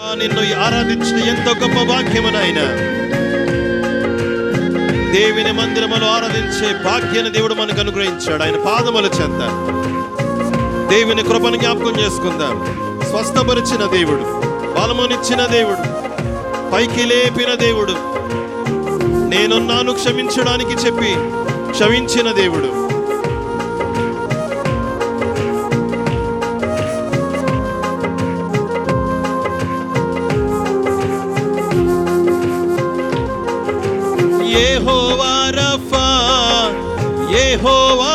నిన్ను ఆరాధించిన ఎంతో గొప్ప భాగ్యము నాయన దేవుని మందిరములో ఆరాధించే భాగ్యాన్ని దేవుడు మనకు అనుగ్రహించాడు. ఆయన పాదముల చెంత. దేవుని కృపను జ్ఞాపకం చేసుకుందాం. స్వస్థపరిచిన దేవుడు బలమునిచ్చిన దేవుడు పైకి లేపిన దేవుడు నేనున్నాను క్షమించడానికి చెప్పి క్షమించిన దేవుడు. యెహోవా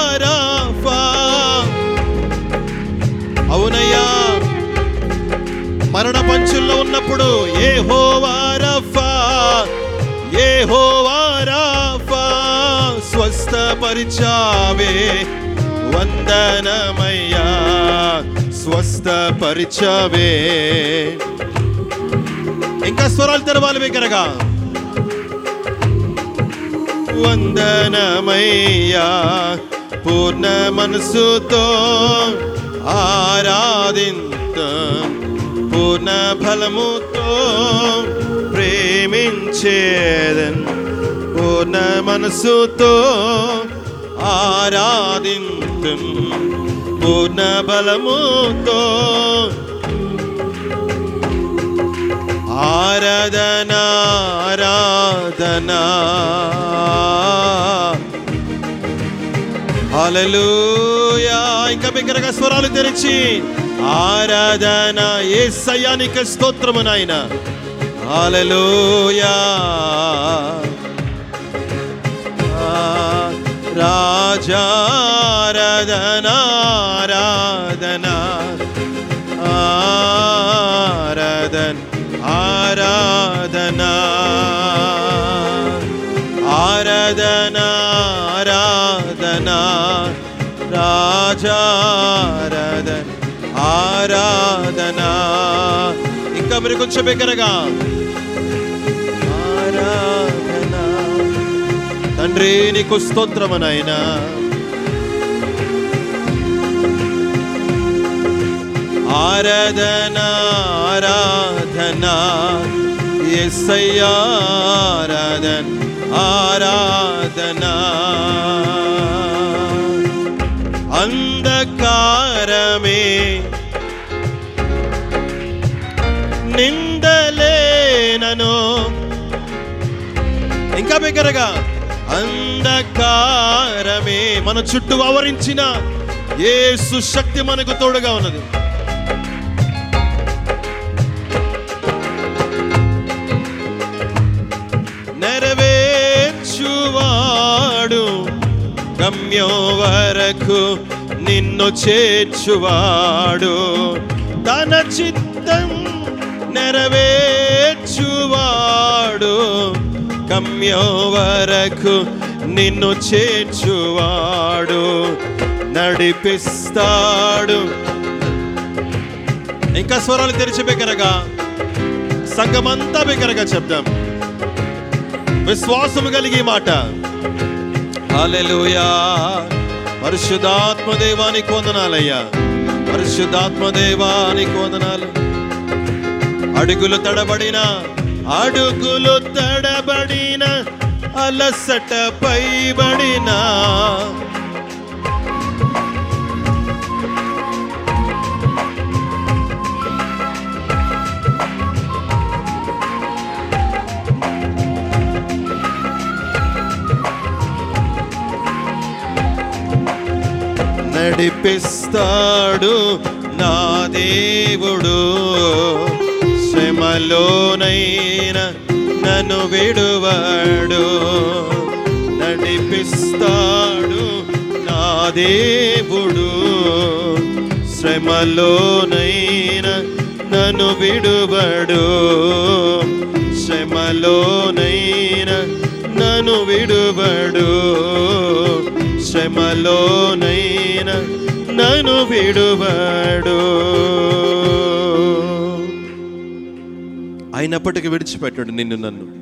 అవునయ్యా మరణ పంచుల్లో ఉన్నప్పుడు యెహోవా రఫా స్వస్థపరిచావే వందనమయ్యా స్వస్థపరిచవే. ఇంకా స్వరాలు తెరవాలి బిగ్గరగా వందనమయ్యా. పూర్ణ మనసుతో ఆరాధింత పూర్ణ ఫలముతో ప్రేమించేదన్. పూర్ణ మనసుతో ఆరాధింత పూర్ణ బలముతో ఆరాధనారా ఆరాధన హల్లెలూయా. ఇంకా బిగ్గరగా స్వరాలు తెరిచి ఆరాధన ఏ సయానిక స్తోత్రము నాయన. హల్లెలూయా. రాజారాధన ఆరాధన. ఆరాధన ఆరాధనా. ఆరాధన ఆరాధన రాజారాధన ఆరాధనా ఇంకా మరి కొంచెం బిగ్గరగా. ఆరాధన తండ్రి నీకు స్తోత్రమనైనా. ఆరాధన ఆరాధన ఎస్ఐ ఆరాధన ఆరా ఆరాధన అంధకారమే నిందలేనను ఇంకా బిగ్గరగా అంధకారమే మన చుట్టూ ఆవరించిన ఏ సుశక్తి మనకు తోడుగా ఉన్నది. గమ్యం వరకు నిన్ను చేర్చువాడు. తన చిత్తం నెరవేర్చువాడు. గమ్యం వరకు నిన్ను చేర్చువాడు. నడిపిస్తాడు. ఇంకా స్వరాలు తెరిచి బిగ్గరగా సంఘమంతా బిగ్గరగా చెప్దాం. విశ్వాసము కలిగి మాట. హల్లెలూయా. పరిశుద్ధాత్మ దేవానికి వందనాలయ్యా. పరిశుద్ధాత్మ దేవానికి వందనాలు. అడుగులు తడబడిన అడుగులు తడబడిన అలసట పైబడిన. నడిపిస్తాడు నా దేవుడు. శ్రమలోనైనా నన్ను విడువాడు. నడిపిస్తాడు నా దేవుడు. శ్రమలోనైనా నన్ను విడువడు. శ్రమలోనైనా నన్ను విడువడు. శ్రమలోనైనా నన్ను విడువాడు. అయినప్పటికీ విడిచిపెట్టాడు నిన్ను నన్ను.